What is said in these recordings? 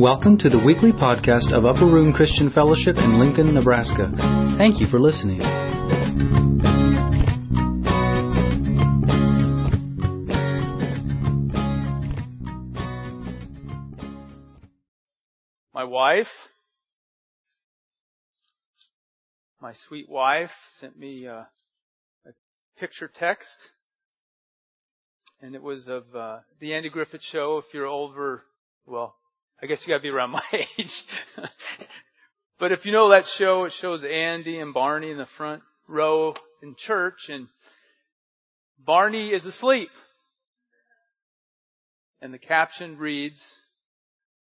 Welcome to the weekly podcast of Upper Room Christian Fellowship in Lincoln, Nebraska. Thank you for listening. My wife, my sweet wife, sent me uh, a picture text, and it was of uh, the Andy Griffith Show. If you're over, well, I guess you gotta be around my age. but if you know that show, it shows Andy and Barney in the front row in church and Barney is asleep. And the caption reads,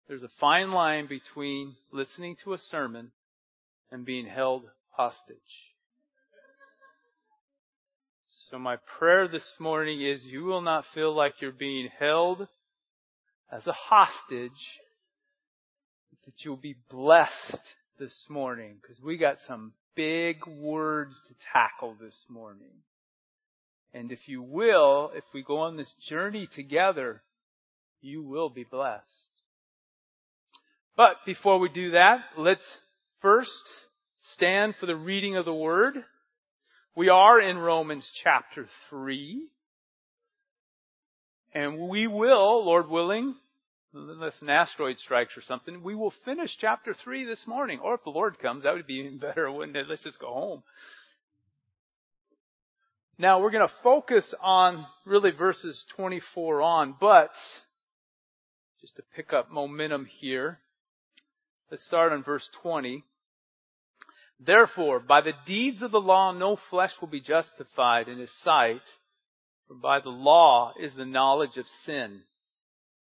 there's a fine line between listening to a sermon and being held hostage. So my prayer this morning is you will not feel like you're being held as a hostage that you'll be blessed this morning because we got some big words to tackle this morning. And if you will, if we go on this journey together, you will be blessed. But before we do that, let's first stand for the reading of the Word. We are in Romans chapter 3. And we will, Lord willing, unless an asteroid strikes or something, we will finish chapter 3 this morning. Or if the Lord comes, that would be even better, wouldn't it? Let's just go home. Now we're going to focus on really verses 24 on, but just to pick up momentum here, let's start on verse 20. Therefore, by the deeds of the law, no flesh will be justified in his sight, for by the law is the knowledge of sin.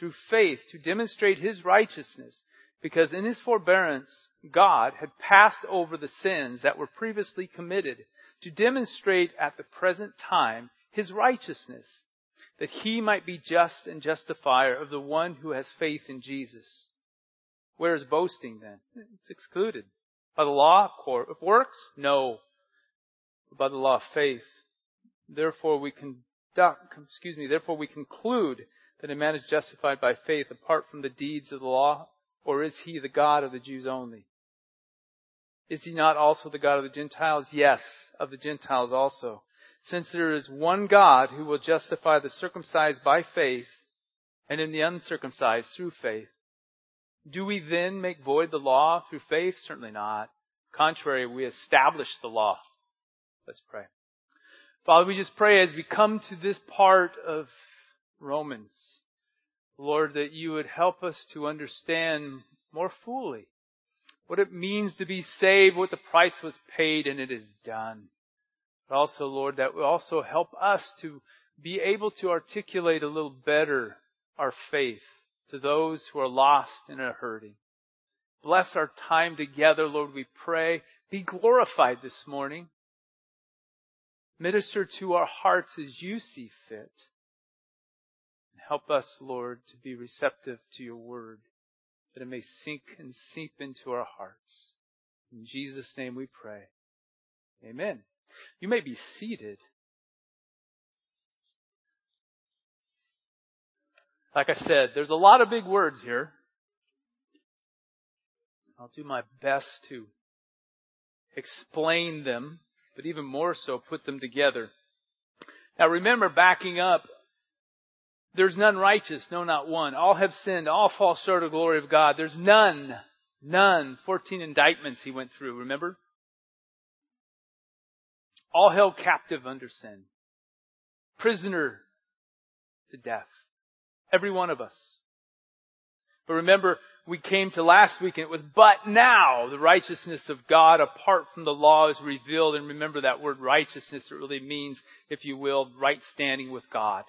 through faith to demonstrate his righteousness, because in his forbearance God had passed over the sins that were previously committed to demonstrate at the present time his righteousness, that he might be just and justifier of the one who has faith in Jesus. Where is boasting then? It's excluded. By the law of works? No. By the law of faith. Therefore we conduct, excuse me, therefore we conclude that a man is justified by faith apart from the deeds of the law? Or is he the God of the Jews only? Is he not also the God of the Gentiles? Yes, of the Gentiles also. Since there is one God who will justify the circumcised by faith and in the uncircumcised through faith. Do we then make void the law through faith? Certainly not. Contrary, we establish the law. Let's pray. Father, we just pray as we come to this part of Romans. Lord, that you would help us to understand more fully what it means to be saved, what the price was paid, and it is done. But also, Lord, that will also help us to be able to articulate a little better our faith to those who are lost and are hurting. Bless our time together, Lord, we pray. Be glorified this morning. Minister to our hearts as you see fit. Help us, Lord, to be receptive to your word, that it may sink and seep into our hearts. In Jesus' name we pray. Amen. You may be seated. Like I said, there's a lot of big words here. I'll do my best to explain them, but even more so, put them together. Now remember, backing up, there's none righteous, no, not one. All have sinned, all fall short of the glory of God. There's none, none. 14 indictments he went through, remember? All held captive under sin. Prisoner to death. Every one of us. But remember, we came to last week and it was, but now the righteousness of God apart from the law is revealed. And remember that word righteousness, it really means, if you will, right standing with God.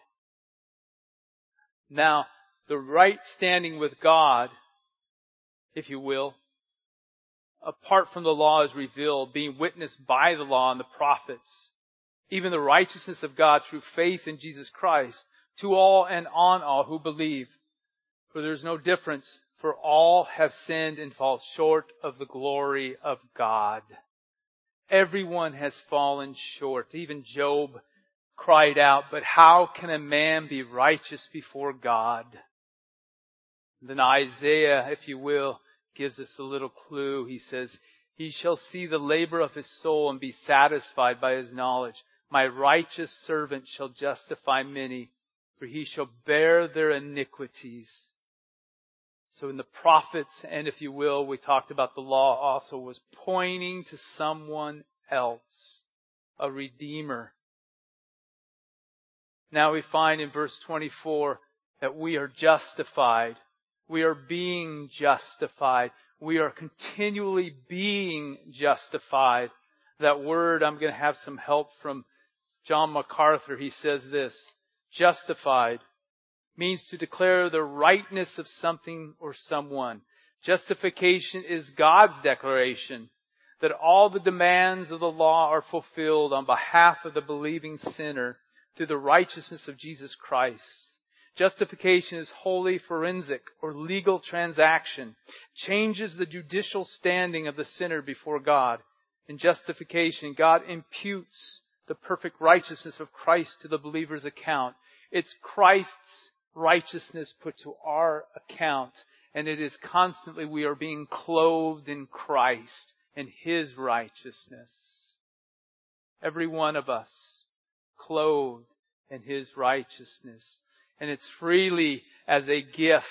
Now, the right standing with God, if you will, apart from the law is revealed, being witnessed by the law and the prophets, even the righteousness of God through faith in Jesus Christ, to all and on all who believe. For there is no difference, for all have sinned and fall short of the glory of God. Everyone has fallen short. Even Job cried out, but how can a man be righteous before God? Then Isaiah, if you will, gives us a little clue. He says, He shall see the labor of his soul and be satisfied by his knowledge. My righteous servant shall justify many, for he shall bear their iniquities. So in the prophets, and if you will, we talked about the law also was pointing to someone else, a redeemer. Now we find in verse 24 that we are justified we are being justified. We are continually being justified. That word, I'm going to have some help from John MacArthur. He says this, justified means to declare the rightness of something or someone. Justification is God's declaration that all the demands of the law are fulfilled on behalf of the believing sinner through the righteousness of Jesus Christ. Justification is wholly forensic or legal transaction, changes the judicial standing of the sinner before God. In justification, God imputes the perfect righteousness of Christ to the believer's account. It's Christ's righteousness put to our account, and it is constantly we are being clothed in Christ and His righteousness. Every one of us clothed in His righteousness and it's freely as a gift.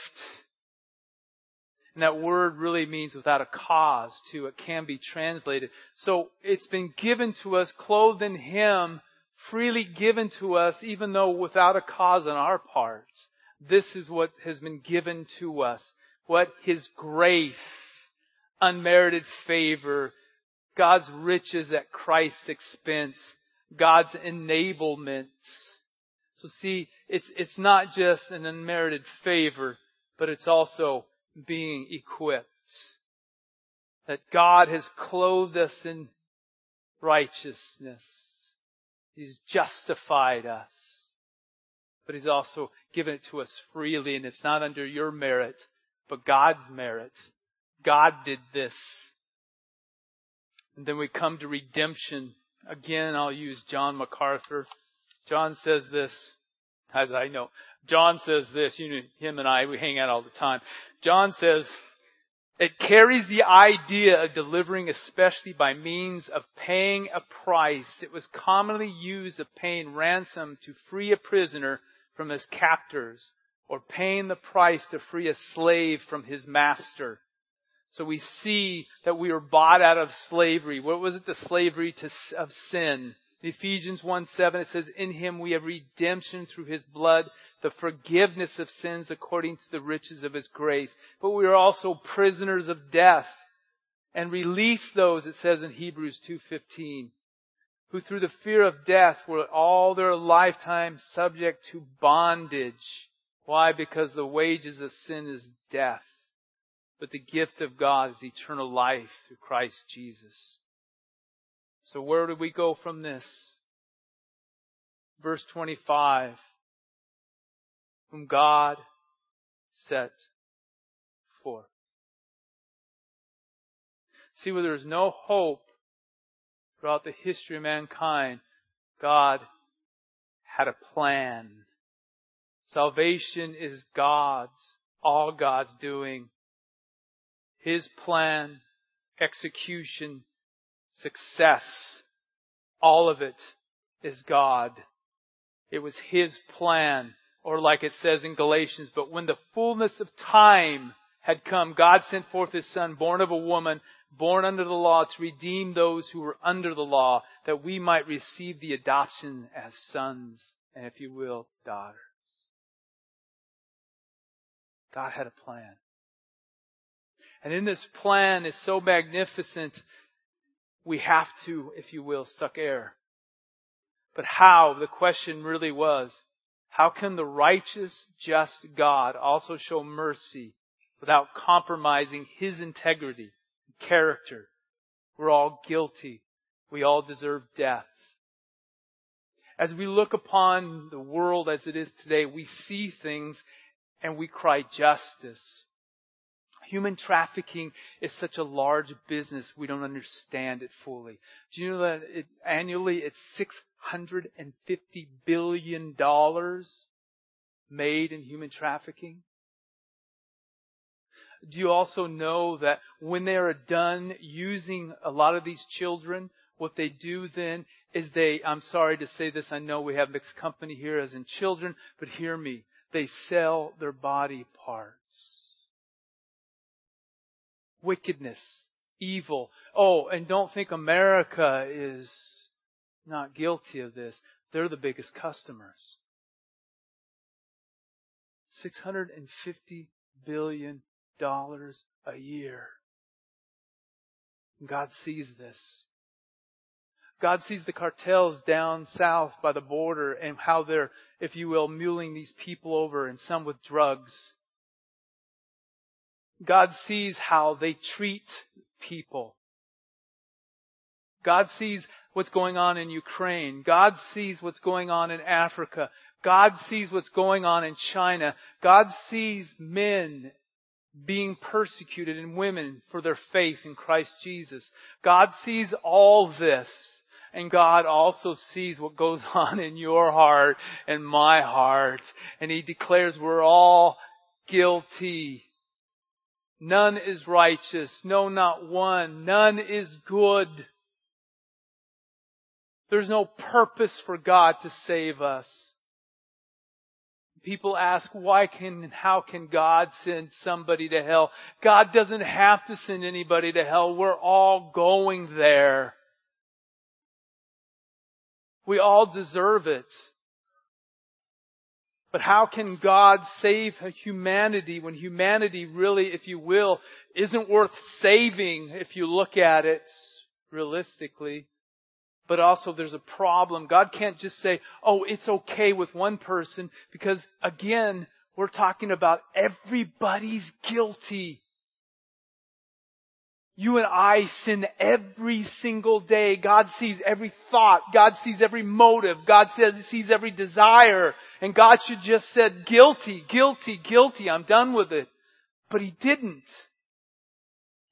And that word really means without a cause too. It can be translated. So it's been given to us, clothed in Him, freely given to us, even though without a cause on our part. This is what has been given to us. What His grace, unmerited favor, God's riches at Christ's expense, God's enablement, so see, it's, it's not just an unmerited favor, but it's also being equipped. That God has clothed us in righteousness. He's justified us. But He's also given it to us freely and it's not under your merit, but God's merit. God did this. And then we come to redemption. Again, I'll use John MacArthur. John says this, as I know. John says this, you know, him and I, we hang out all the time. John says, it carries the idea of delivering especially by means of paying a price. It was commonly used of paying ransom to free a prisoner from his captors or paying the price to free a slave from his master. So we see that we were bought out of slavery. What was it? The slavery to, of sin. In Ephesians 1 7, it says, In him we have redemption through his blood, the forgiveness of sins according to the riches of his grace. But we are also prisoners of death and release those, it says in Hebrews 2.15, who through the fear of death were all their lifetime subject to bondage. Why? Because the wages of sin is death. But the gift of God is eternal life through Christ Jesus. So where do we go from this? Verse 25. Whom God set forth. See, where there's no hope throughout the history of mankind, God had a plan. Salvation is God's, all God's doing. His plan, execution, success, all of it is God. It was His plan, or like it says in Galatians, but when the fullness of time had come, God sent forth His Son, born of a woman, born under the law, to redeem those who were under the law, that we might receive the adoption as sons, and if you will, daughters. God had a plan. And in this plan is so magnificent we have to, if you will, suck air. But how? The question really was, how can the righteous, just God also show mercy without compromising His integrity and character. We're all guilty. We all deserve death. As we look upon the world as it is today, we see things and we cry justice. Human trafficking is such a large business, we don't understand it fully. Do you know that it, annually it's $650 billion made in human trafficking? Do you also know that when they are done using a lot of these children, what they do then is they, I'm sorry to say this, I know we have mixed company here as in children, but hear me. They sell their body parts wickedness, evil. Oh, and don't think America is not guilty of this. They're the biggest customers. $650 billion a year. God sees this. God sees the cartels down south by the border and how they're, if you will, muling these people over and some with drugs God sees how they treat people. God sees what's going on in Ukraine. God sees what's going on in Africa. God sees what's going on in China. God sees men being persecuted and women for their faith in Christ Jesus. God sees all this. And God also sees what goes on in your heart and my heart. And He declares we're all guilty. None is righteous. No, not one. None is good. There's no purpose for God to save us. People ask, why can, how can God send somebody to hell? God doesn't have to send anybody to hell. We're all going there. We all deserve it. But how can God save humanity when humanity really, if you will, isn't worth saving if you look at it realistically? But also there's a problem. God can't just say, oh, it's okay with one person because again, we're talking about everybody's guilty. You and I sin every single day. God sees every thought. God sees every motive. God says, sees every desire. And God should just said, guilty, guilty, guilty. I'm done with it. But He didn't.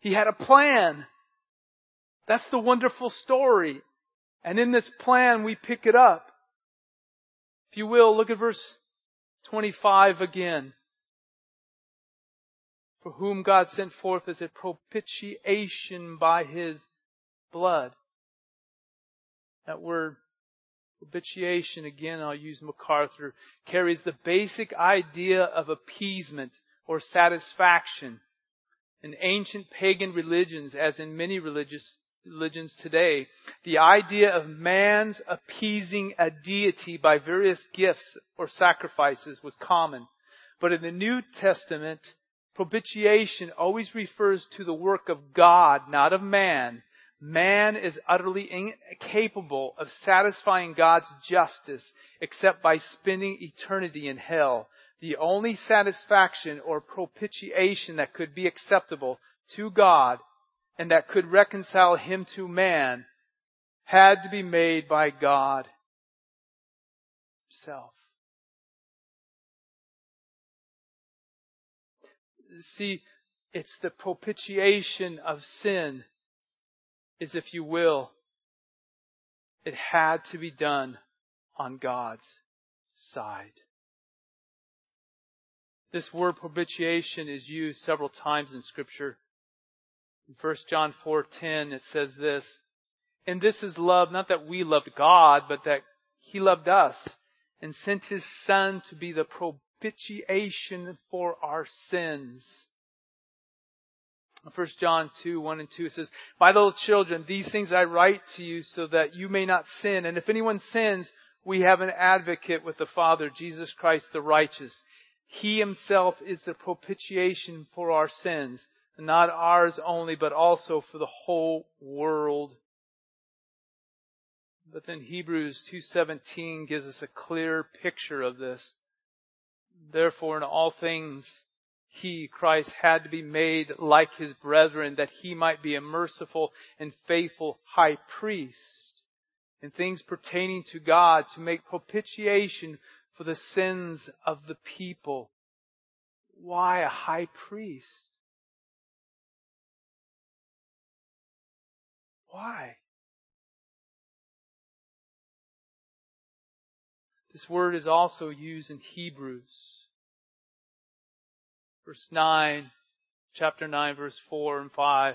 He had a plan. That's the wonderful story. And in this plan, we pick it up. If you will, look at verse 25 again for whom God sent forth as a propitiation by his blood. That word propitiation, again, I'll use MacArthur, carries the basic idea of appeasement or satisfaction. In ancient pagan religions, as in many religious religions today, the idea of man's appeasing a deity by various gifts or sacrifices was common. But in the New Testament, Propitiation always refers to the work of God, not of man. Man is utterly incapable of satisfying God's justice except by spending eternity in hell. The only satisfaction or propitiation that could be acceptable to God and that could reconcile him to man had to be made by God himself. See, it's the propitiation of sin, is if you will, it had to be done on God's side. This word propitiation is used several times in scripture. In 1 John 4:10 it says this, and this is love, not that we loved God, but that he loved us and sent his son to be the propitiation for our sins. 1 John 2, 1 and 2 it says, My little children, these things I write to you so that you may not sin. And if anyone sins, we have an advocate with the Father, Jesus Christ the righteous. He himself is the propitiation for our sins, not ours only, but also for the whole world. But then Hebrews 2:17 gives us a clear picture of this. Therefore, in all things, he, Christ, had to be made like his brethren that he might be a merciful and faithful high priest in things pertaining to God to make propitiation for the sins of the people. Why a high priest? Why? This word is also used in Hebrews verse 9, chapter 9, verse 4 and 5,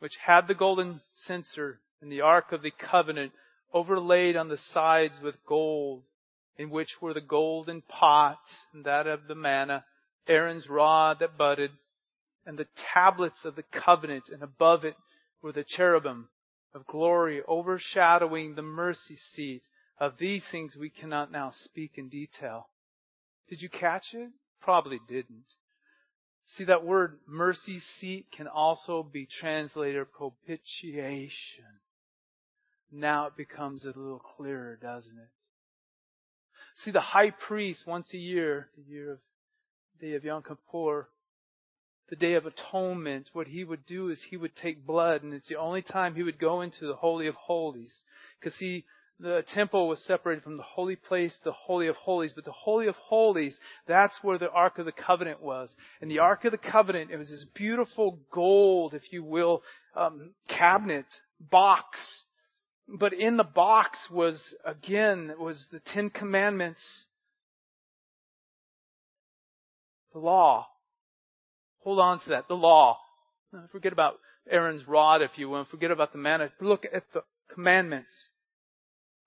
which had the golden censer and the ark of the covenant overlaid on the sides with gold, in which were the golden pot and that of the manna, Aaron's rod that budded, and the tablets of the covenant, and above it were the cherubim of glory overshadowing the mercy seat. Of these things we cannot now speak in detail. Did you catch it? Probably didn't. See, that word mercy seat can also be translated propitiation. Now it becomes a little clearer, doesn't it? See, the high priest once a year, the year of day of Yom Kippur, the day of atonement, what he would do is he would take blood, and it's the only time he would go into the Holy of Holies. Because he the temple was separated from the holy place, the holy of holies, but the holy of holies, that's where the Ark of the Covenant was. And the Ark of the Covenant, it was this beautiful gold, if you will, um, cabinet, box. But in the box was, again, was the Ten Commandments, the law. Hold on to that, the law. Forget about Aaron's rod, if you will, forget about the manna. Look at the commandments.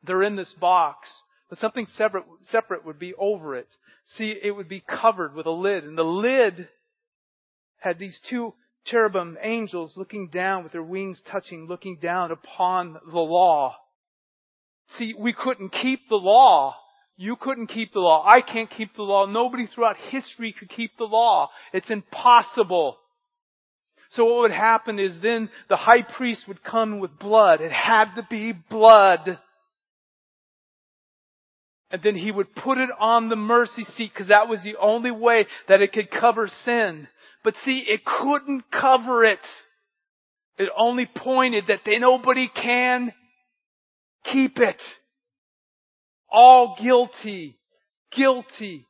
They're in this box, but something separate, separate would be over it. See, it would be covered with a lid, and the lid had these two cherubim angels looking down with their wings touching, looking down upon the law. See, we couldn't keep the law. You couldn't keep the law. I can't keep the law. Nobody throughout history could keep the law. It's impossible. So what would happen is then the high priest would come with blood. It had to be blood. And then he would put it on the mercy seat because that was the only way that it could cover sin. But see, it couldn't cover it. It only pointed that they, nobody can keep it. All guilty, guilty,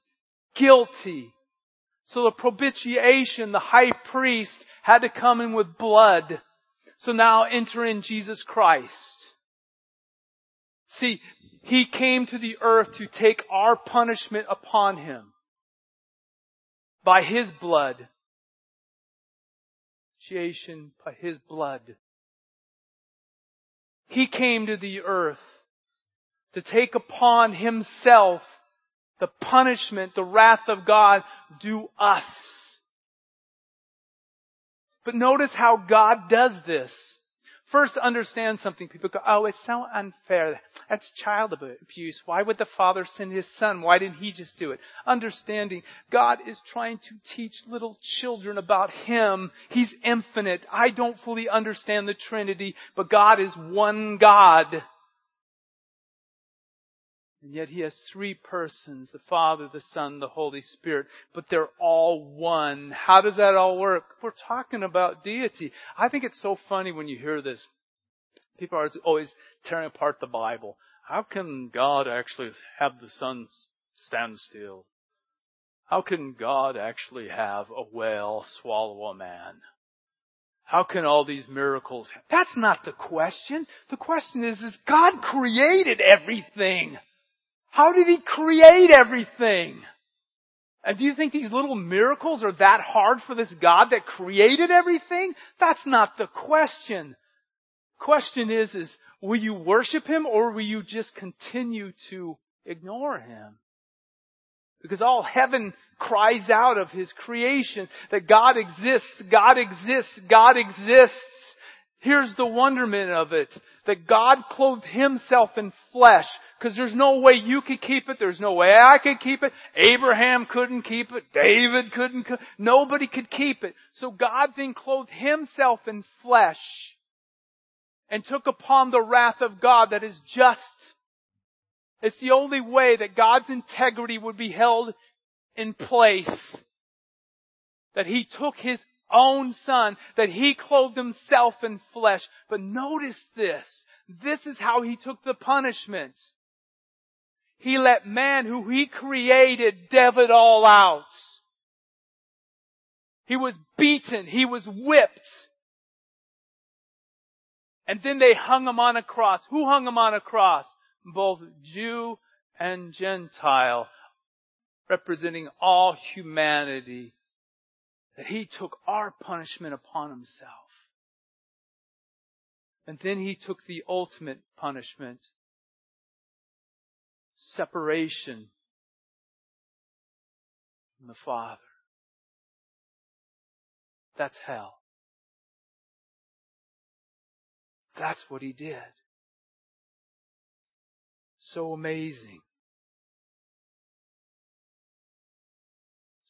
guilty. So the propitiation, the high priest had to come in with blood. So now enter in Jesus Christ. See, he came to the earth to take our punishment upon Him by His blood. Propitiation by His blood. He came to the earth to take upon Himself the punishment, the wrath of God due us. But notice how God does this. First, understand something. People go, oh, it's so unfair. That's child abuse. Why would the father send his son? Why didn't he just do it? Understanding, God is trying to teach little children about him. He's infinite. I don't fully understand the Trinity, but God is one God. And yet he has three persons, the Father, the Son, the Holy Spirit, but they're all one. How does that all work? We're talking about deity. I think it's so funny when you hear this. People are always tearing apart the Bible. How can God actually have the sun stand still? How can God actually have a whale swallow a man? How can all these miracles? That's not the question. The question is, is God created everything. How did He create everything? And do you think these little miracles are that hard for this God that created everything? That's not the question. Question is, is will you worship Him or will you just continue to ignore Him? Because all heaven cries out of His creation that God exists, God exists, God exists. Here's the wonderment of it. That God clothed Himself in flesh. Cause there's no way you could keep it. There's no way I could keep it. Abraham couldn't keep it. David couldn't. Nobody could keep it. So God then clothed Himself in flesh. And took upon the wrath of God that is just. It's the only way that God's integrity would be held in place. That He took His own Son, that He clothed Himself in flesh. But notice this. This is how He took the punishment. He let man who He created dev it all out. He was beaten. He was whipped. And then they hung him on a cross. Who hung him on a cross? Both Jew and Gentile, representing all humanity. That he took our punishment upon himself. And then he took the ultimate punishment. Separation from the Father. That's hell. That's what he did. So amazing.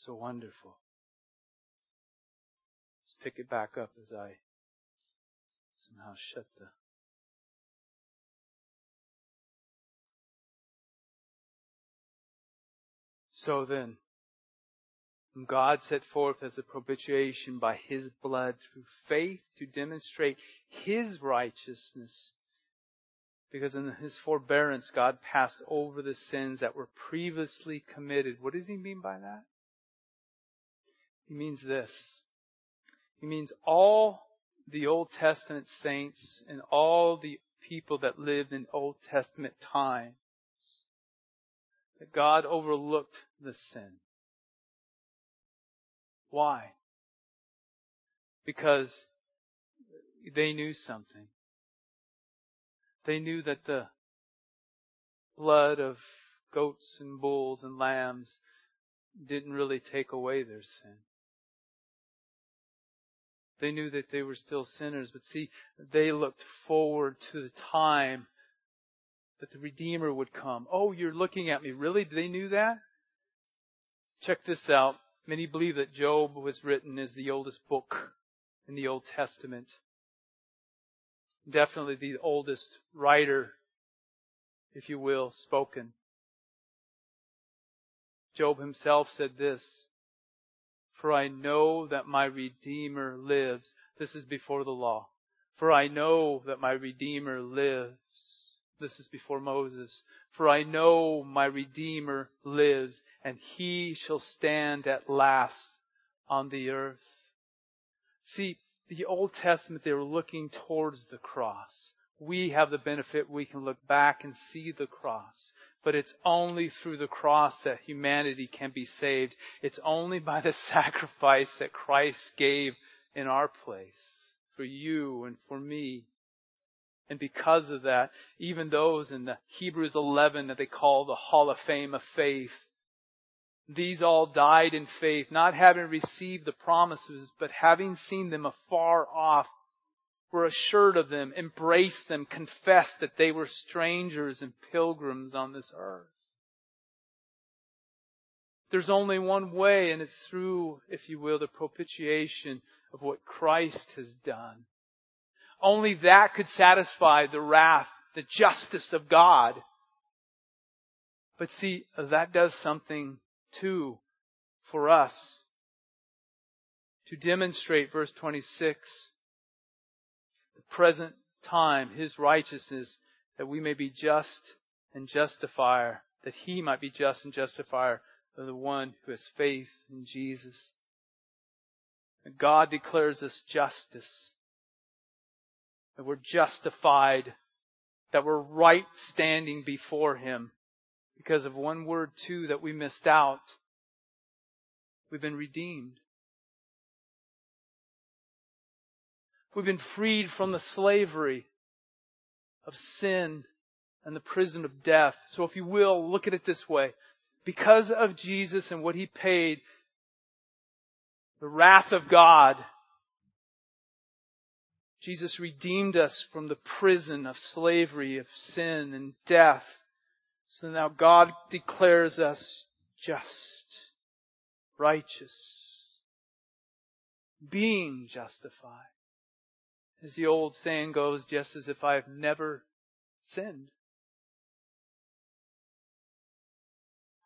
So wonderful. Pick it back up as I somehow shut the So then, God set forth as a propitiation by His blood through faith to demonstrate His righteousness. Because in His forbearance, God passed over the sins that were previously committed. What does He mean by that? He means this. He means all the Old Testament saints and all the people that lived in Old Testament times. That God overlooked the sin. Why? Because they knew something. They knew that the blood of goats and bulls and lambs didn't really take away their sin. They knew that they were still sinners, but see, they looked forward to the time that the Redeemer would come. Oh, you're looking at me. Really? They knew that? Check this out. Many believe that Job was written as the oldest book in the Old Testament. Definitely the oldest writer, if you will, spoken. Job himself said this, For I know that my Redeemer lives. This is before the law. For I know that my Redeemer lives. This is before Moses. For I know my Redeemer lives, and he shall stand at last on the earth. See, the Old Testament, they were looking towards the cross. We have the benefit we can look back and see the cross. But it's only through the cross that humanity can be saved. It's only by the sacrifice that Christ gave in our place for you and for me. And because of that, even those in the Hebrews 11 that they call the Hall of Fame of Faith, these all died in faith, not having received the promises, but having seen them afar off, were assured of them, embraced them, confessed that they were strangers and pilgrims on this earth. There's only one way, and it's through, if you will, the propitiation of what Christ has done. Only that could satisfy the wrath, the justice of God. But see, that does something too for us. To demonstrate, verse 26, the present time, His righteousness, that we may be just and justifier, that He might be just and justifier of the one who has faith in Jesus. God declares us justice that we're justified, that we're right standing before Him because of one word too that we missed out. We've been redeemed. We've been freed from the slavery of sin and the prison of death. So if you will, look at it this way. Because of Jesus and what He paid, the wrath of God Jesus redeemed us from the prison of slavery, of sin and death. So now God declares us just, righteous, being justified. As the old saying goes, just as if I've never sinned.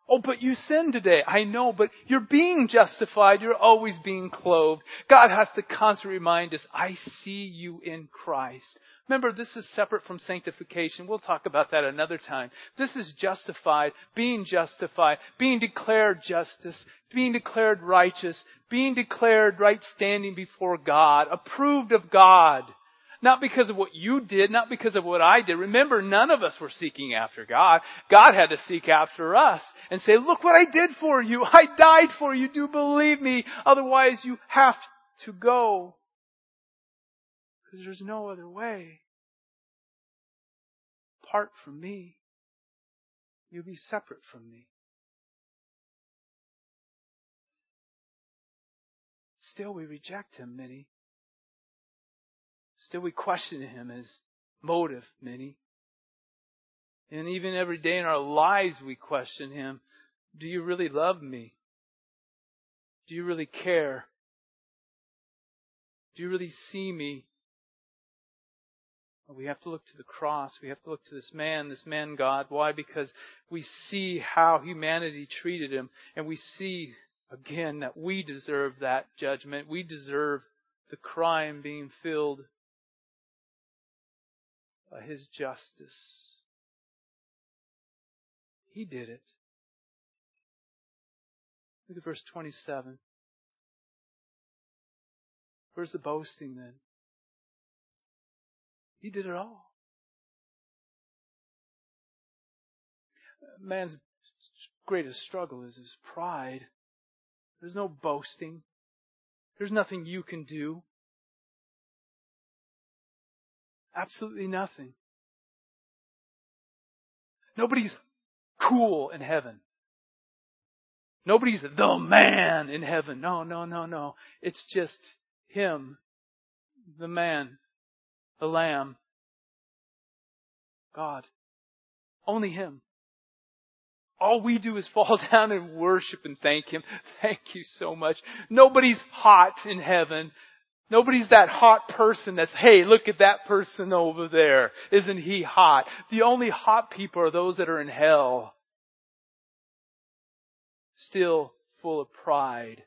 Oh, but you sinned today. I know, but you're being justified. You're always being clothed. God has to constantly remind us, I see you in Christ. Remember, this is separate from sanctification. We'll talk about that another time. This is justified, being justified, being declared justice, being declared righteous, being declared right standing before God, approved of God. Not because of what you did, not because of what I did. Remember, none of us were seeking after God. God had to seek after us and say, look what I did for you. I died for you. Do believe me. Otherwise you have to go. Because there's no other way. Apart from me, you'll be separate from me. Still we reject him, many. Still we question him as motive, many. And even every day in our lives we question him. Do you really love me? Do you really care? Do you really see me? We have to look to the cross. We have to look to this man, this man God. Why? Because we see how humanity treated him and we see again that we deserve that judgment. We deserve the crime being filled by His justice. He did it. Look at verse 27. Where's the boasting then? He did it all. Man's greatest struggle is his pride. There's no boasting. There's nothing you can do. Absolutely nothing. Nobody's cool in heaven. Nobody's the man in heaven. No, no, no, no. It's just him, the man, the lamb, God. Only him. All we do is fall down and worship and thank him. Thank you so much. Nobody's hot in heaven. Nobody's that hot person that's, hey, look at that person over there. Isn't he hot? The only hot people are those that are in hell. Still full of pride,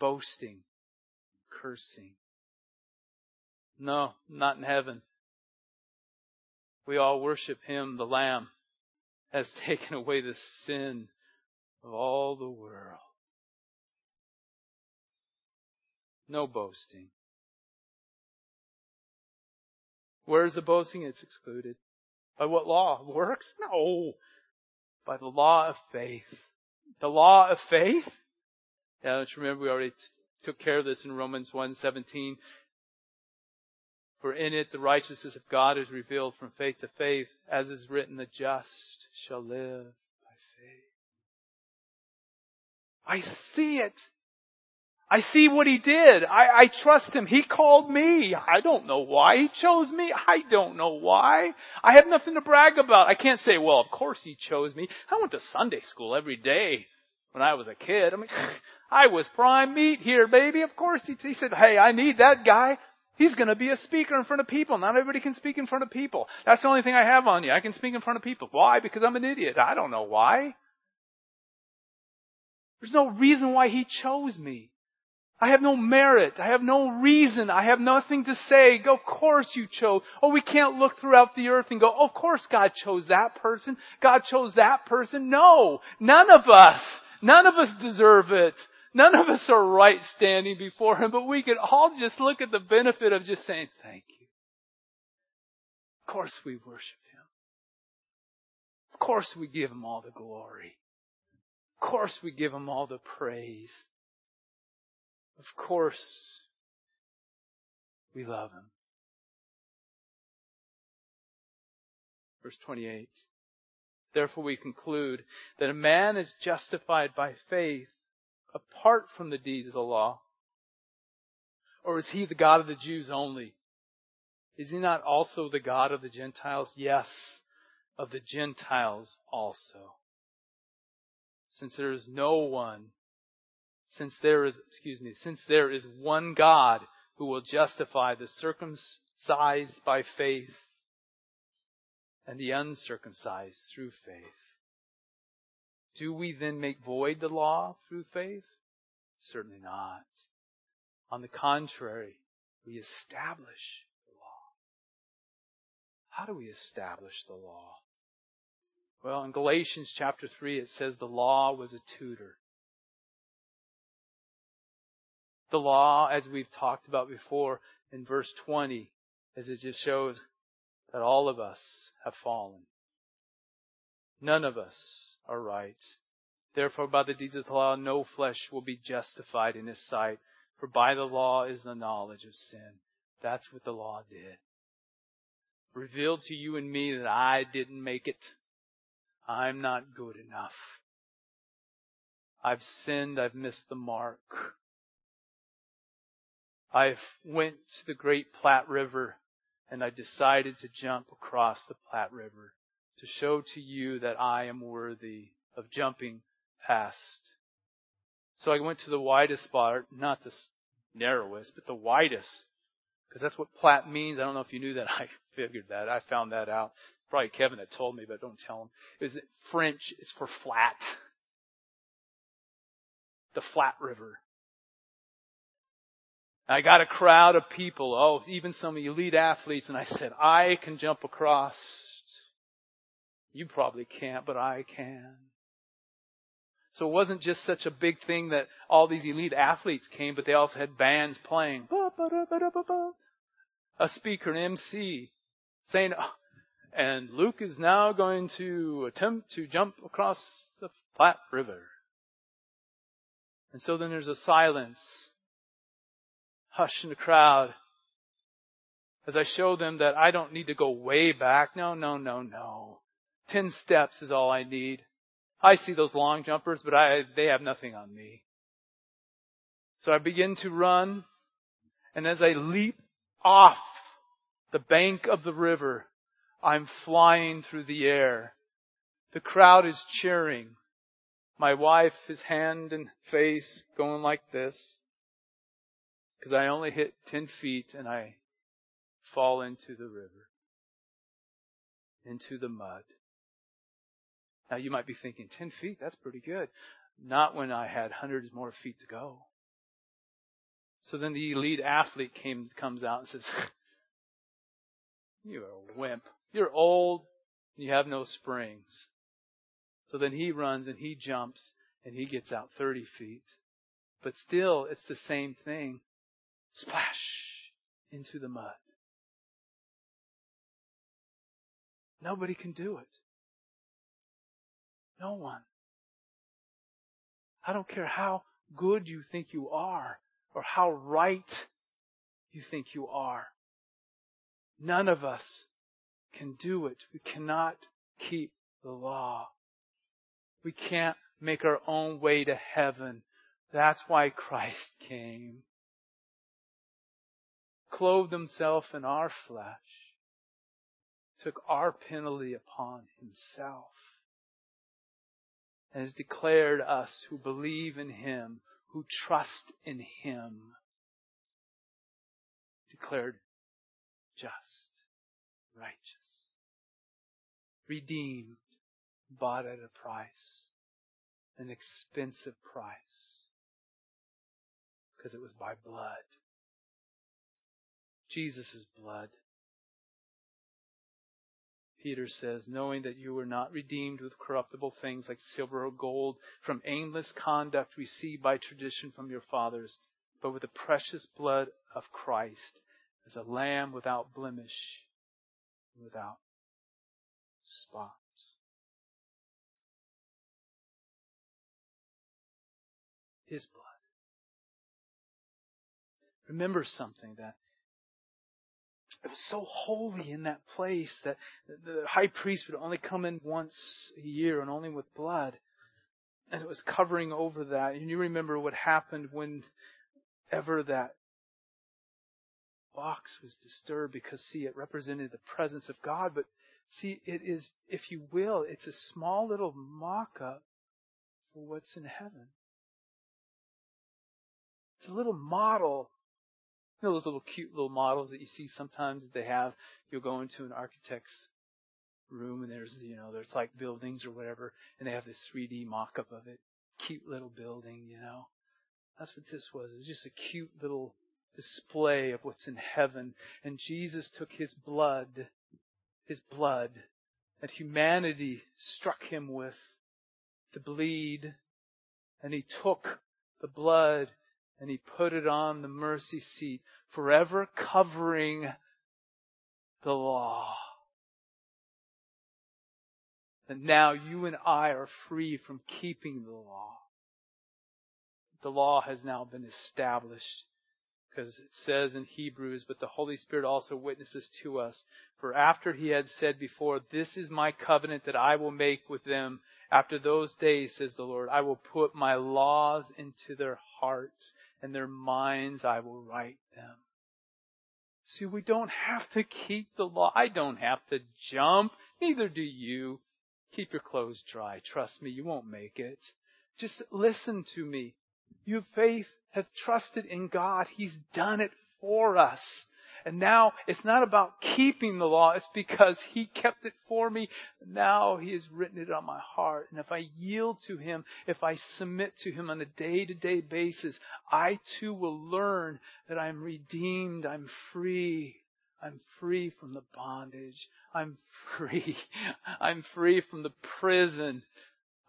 boasting, cursing. No, not in heaven. We all worship him, the Lamb, has taken away the sin of all the world. No boasting. Where's the boasting? It's excluded. By what law? Works? No. By the law of faith. The law of faith? Yeah, remember we already t- took care of this in Romans 1:17. For in it the righteousness of God is revealed from faith to faith, as is written, the just shall live by faith. I see it. I see what he did. I, I trust him. He called me. I don't know why. He chose me. I don't know why. I have nothing to brag about. I can't say, well, of course he chose me. I went to Sunday school every day when I was a kid. I mean, I was prime meat here, baby. Of course he, he said, hey, I need that guy. He's going to be a speaker in front of people. Not everybody can speak in front of people. That's the only thing I have on you. I can speak in front of people. Why? Because I'm an idiot. I don't know why. There's no reason why he chose me. I have no merit. I have no reason. I have nothing to say. Of course you chose. Oh, we can't look throughout the earth and go, of course God chose that person. God chose that person. No. None of us. None of us deserve it. None of us are right standing before Him, but we can all just look at the benefit of just saying, thank you. Of course we worship Him. Of course we give Him all the glory. Of course we give Him all the praise. Of course, we love him. Verse 28. Therefore we conclude that a man is justified by faith apart from the deeds of the law. Or is he the God of the Jews only? Is he not also the God of the Gentiles? Yes, of the Gentiles also. Since there is no one since there is, excuse me, since there is one God who will justify the circumcised by faith and the uncircumcised through faith. Do we then make void the law through faith? Certainly not. On the contrary, we establish the law. How do we establish the law? Well, in Galatians chapter 3, it says the law was a tutor. The law, as we've talked about before in verse 20, as it just shows that all of us have fallen. None of us are right. Therefore, by the deeds of the law, no flesh will be justified in his sight, for by the law is the knowledge of sin. That's what the law did. Revealed to you and me that I didn't make it. I'm not good enough. I've sinned. I've missed the mark. I went to the Great Platte River and I decided to jump across the Platte River to show to you that I am worthy of jumping past. So I went to the widest spot, not the narrowest, but the widest, because that's what plat means. I don't know if you knew that. I figured that. I found that out. Probably Kevin that told me, but don't tell him. Is it French? It's for flat. The flat river. I got a crowd of people, oh, even some elite athletes, and I said, I can jump across. You probably can't, but I can. So it wasn't just such a big thing that all these elite athletes came, but they also had bands playing. A speaker, an MC, saying, oh, and Luke is now going to attempt to jump across the flat river. And so then there's a silence hush in the crowd as I show them that I don't need to go way back. No, no, no, no. Ten steps is all I need. I see those long jumpers, but I, they have nothing on me. So I begin to run, and as I leap off the bank of the river, I'm flying through the air. The crowd is cheering. My wife is hand and face going like this because I only hit 10 feet and I fall into the river, into the mud. Now you might be thinking, 10 feet, that's pretty good. Not when I had hundreds more feet to go. So then the elite athlete came, comes out and says, you're a wimp. You're old. You have no springs. So then he runs and he jumps and he gets out 30 feet. But still, it's the same thing. Splash into the mud. Nobody can do it. No one. I don't care how good you think you are or how right you think you are. None of us can do it. We cannot keep the law. We can't make our own way to heaven. That's why Christ came clothed himself in our flesh, took our penalty upon himself, and has declared us who believe in him, who trust in him, declared just, righteous, redeemed, bought at a price, an expensive price, because it was by blood. Jesus' blood. Peter says, knowing that you were not redeemed with corruptible things like silver or gold from aimless conduct received by tradition from your fathers, but with the precious blood of Christ as a lamb without blemish, without spot. His blood. Remember something that it was so holy in that place that the high priest would only come in once a year and only with blood. And it was covering over that. And you remember what happened whenever that box was disturbed because see, it represented the presence of God. But see, it is, if you will, it's a small little mock-up for what's in heaven. It's a little model you know those little cute little models that you see sometimes that they have? You'll go into an architect's room and there's, you know, there's like buildings or whatever and they have this 3D mock-up of it. Cute little building, you know. That's what this was. It was just a cute little display of what's in heaven. And Jesus took his blood, his blood that humanity struck him with to bleed. And he took the blood and he put it on the mercy seat, forever covering the law. And now you and I are free from keeping the law. The law has now been established because it says in Hebrews, but the Holy Spirit also witnesses to us. For after he had said before, this is my covenant that I will make with them after those days, says the Lord, I will put my laws into their hearts and their minds I will write them. See, we don't have to keep the law. I don't have to jump. Neither do you. Keep your clothes dry. Trust me, you won't make it. Just listen to me. You have faith, have trusted in God. He's done it for us. And now it's not about keeping the law, it's because He kept it for me. Now He has written it on my heart. And if I yield to Him, if I submit to Him on a day to day basis, I too will learn that I'm redeemed, I'm free. I'm free from the bondage. I'm free. I'm free from the prison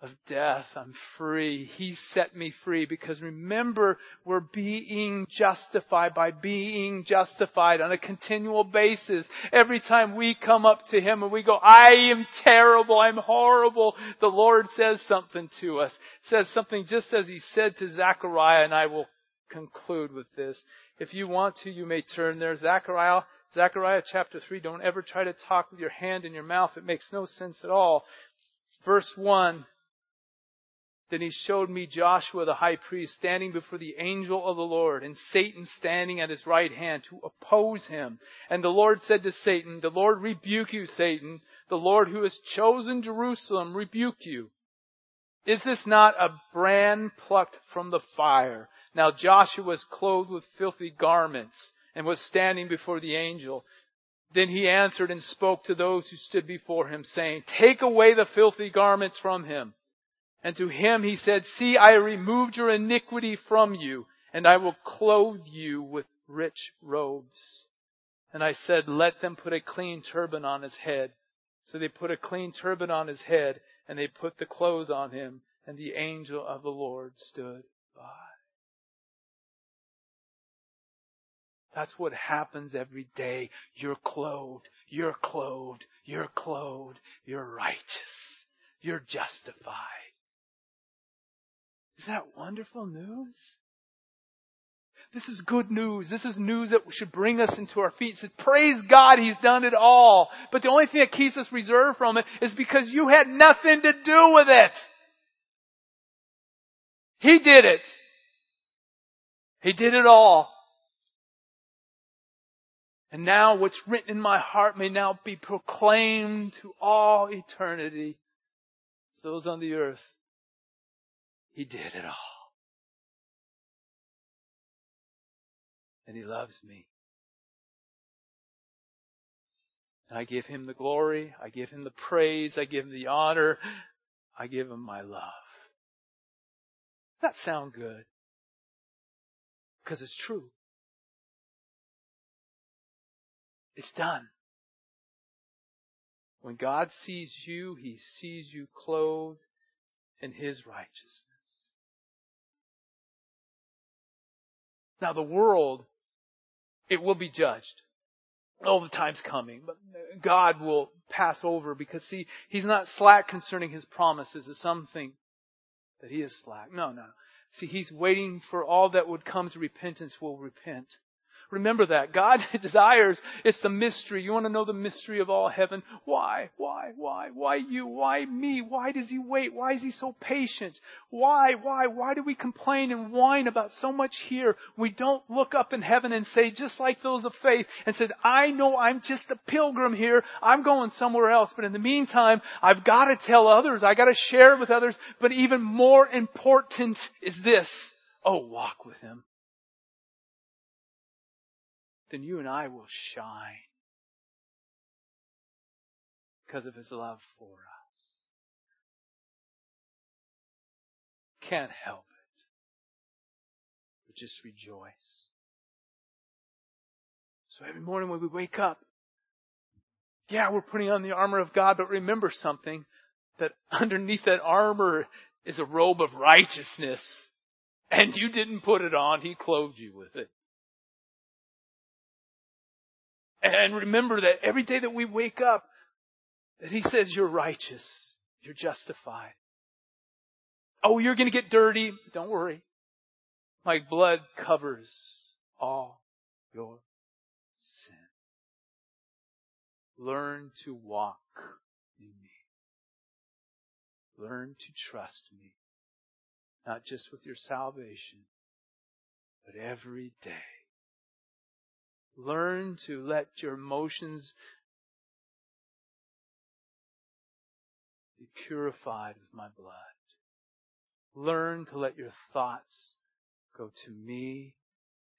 of death. I'm free. He set me free because remember, we're being justified by being justified on a continual basis. Every time we come up to Him and we go, I am terrible, I'm horrible, the Lord says something to us. Says something just as He said to Zechariah and I will conclude with this. If you want to, you may turn there. Zechariah, Zechariah chapter 3, don't ever try to talk with your hand in your mouth. It makes no sense at all. Verse 1, then he showed me Joshua the high priest standing before the angel of the Lord and Satan standing at his right hand to oppose him. And the Lord said to Satan, the Lord rebuke you, Satan. The Lord who has chosen Jerusalem rebuke you. Is this not a brand plucked from the fire? Now Joshua was clothed with filthy garments and was standing before the angel. Then he answered and spoke to those who stood before him saying, take away the filthy garments from him. And to him he said, See, I removed your iniquity from you, and I will clothe you with rich robes. And I said, Let them put a clean turban on his head. So they put a clean turban on his head, and they put the clothes on him, and the angel of the Lord stood by. That's what happens every day. You're clothed, you're clothed, you're clothed, you're righteous, you're justified. Isn't that wonderful news? This is good news. This is news that should bring us into our feet. Said, praise God, He's done it all. But the only thing that keeps us reserved from it is because you had nothing to do with it. He did it. He did it all. And now what's written in my heart may now be proclaimed to all eternity. Those on the earth he did it all. And He loves me. And I give Him the glory. I give Him the praise. I give Him the honor. I give Him my love. That sound good? Because it's true. It's done. When God sees you, He sees you clothed in His righteousness. Now the world, it will be judged. Oh, the time's coming, but God will pass over because see, He's not slack concerning His promises as some think that He is slack. No, no. See, He's waiting for all that would come to repentance will repent. Remember that. God desires, it's the mystery. You want to know the mystery of all heaven? Why? Why? Why? Why you? Why me? Why does He wait? Why is He so patient? Why? Why? Why do we complain and whine about so much here? We don't look up in heaven and say, just like those of faith, and said, I know I'm just a pilgrim here. I'm going somewhere else. But in the meantime, I've got to tell others. I got to share it with others. But even more important is this. Oh, walk with Him then you and I will shine. because of his love for us. Can't help it, but just rejoice. So every morning when we wake up, yeah, we're putting on the armor of God, but remember something, that underneath that armor is a robe of righteousness. And you didn't put it on, He clothed you with it. And remember that every day that we wake up, that He says you're righteous, you're justified. Oh, you're gonna get dirty. Don't worry. My blood covers all your sin. Learn to walk in me. Learn to trust me. Not just with your salvation, but every day. Learn to let your emotions be purified with my blood. Learn to let your thoughts go to me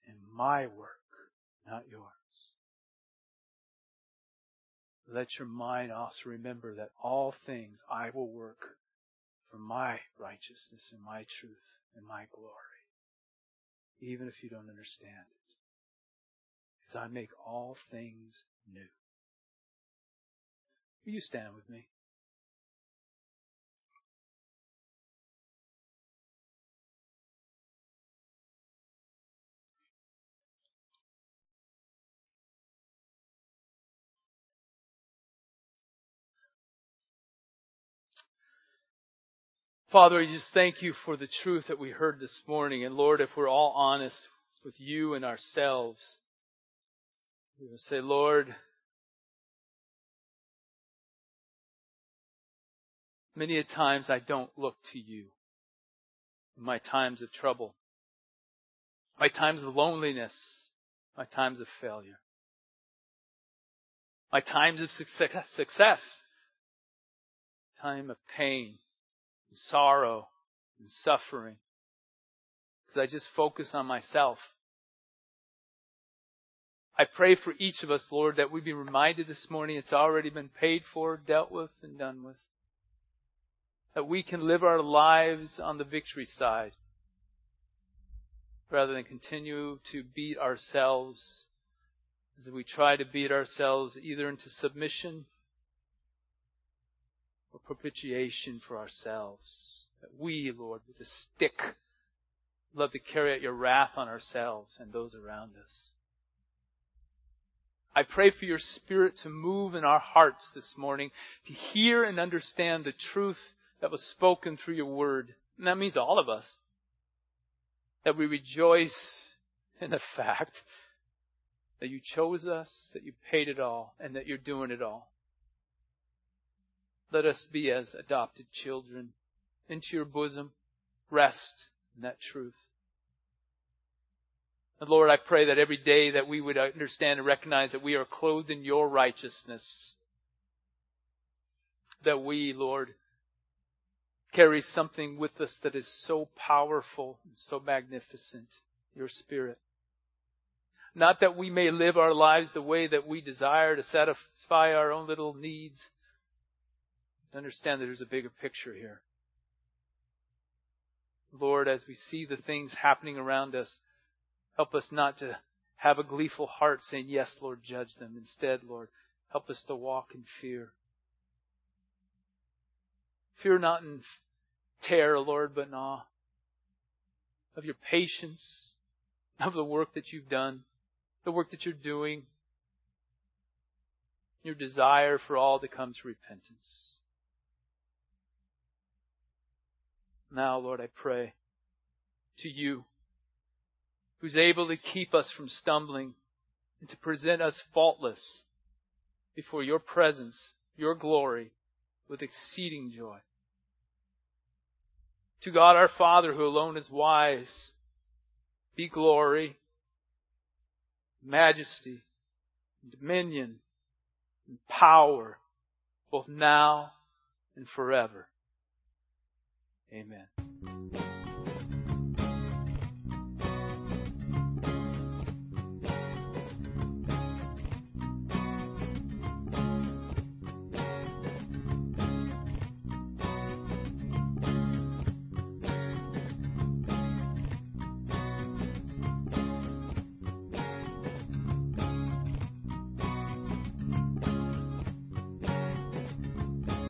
and my work, not yours. Let your mind also remember that all things I will work for my righteousness and my truth and my glory, even if you don't understand it. Because I make all things new. Will you stand with me? Father, we just thank you for the truth that we heard this morning. And Lord, if we're all honest with you and ourselves, we will say, Lord, many a times I don't look to you in my times of trouble, my times of loneliness, my times of failure, my times of success, success time of pain and sorrow and suffering. Because I just focus on myself. I pray for each of us, Lord, that we be reminded this morning it's already been paid for, dealt with, and done with. That we can live our lives on the victory side rather than continue to beat ourselves as we try to beat ourselves either into submission or propitiation for ourselves. That we, Lord, with a stick, love to carry out your wrath on ourselves and those around us. I pray for your Spirit to move in our hearts this morning, to hear and understand the truth that was spoken through your word. And that means all of us. That we rejoice in the fact that you chose us, that you paid it all, and that you're doing it all. Let us be as adopted children into your bosom. Rest in that truth. And Lord, I pray that every day that we would understand and recognize that we are clothed in your righteousness. That we, Lord, carry something with us that is so powerful and so magnificent, your Spirit. Not that we may live our lives the way that we desire to satisfy our own little needs, understand that there's a bigger picture here. Lord, as we see the things happening around us, help us not to have a gleeful heart saying, Yes, Lord, judge them. Instead, Lord, help us to walk in fear. Fear not in terror, Lord, but in awe of your patience, of the work that you've done, the work that you're doing, your desire for all to come to repentance. Now, Lord, I pray to you, who's able to keep us from stumbling and to present us faultless before your presence, your glory, with exceeding joy. To God our Father, who alone is wise, be glory, majesty, dominion, and power, both now and forever. Amen.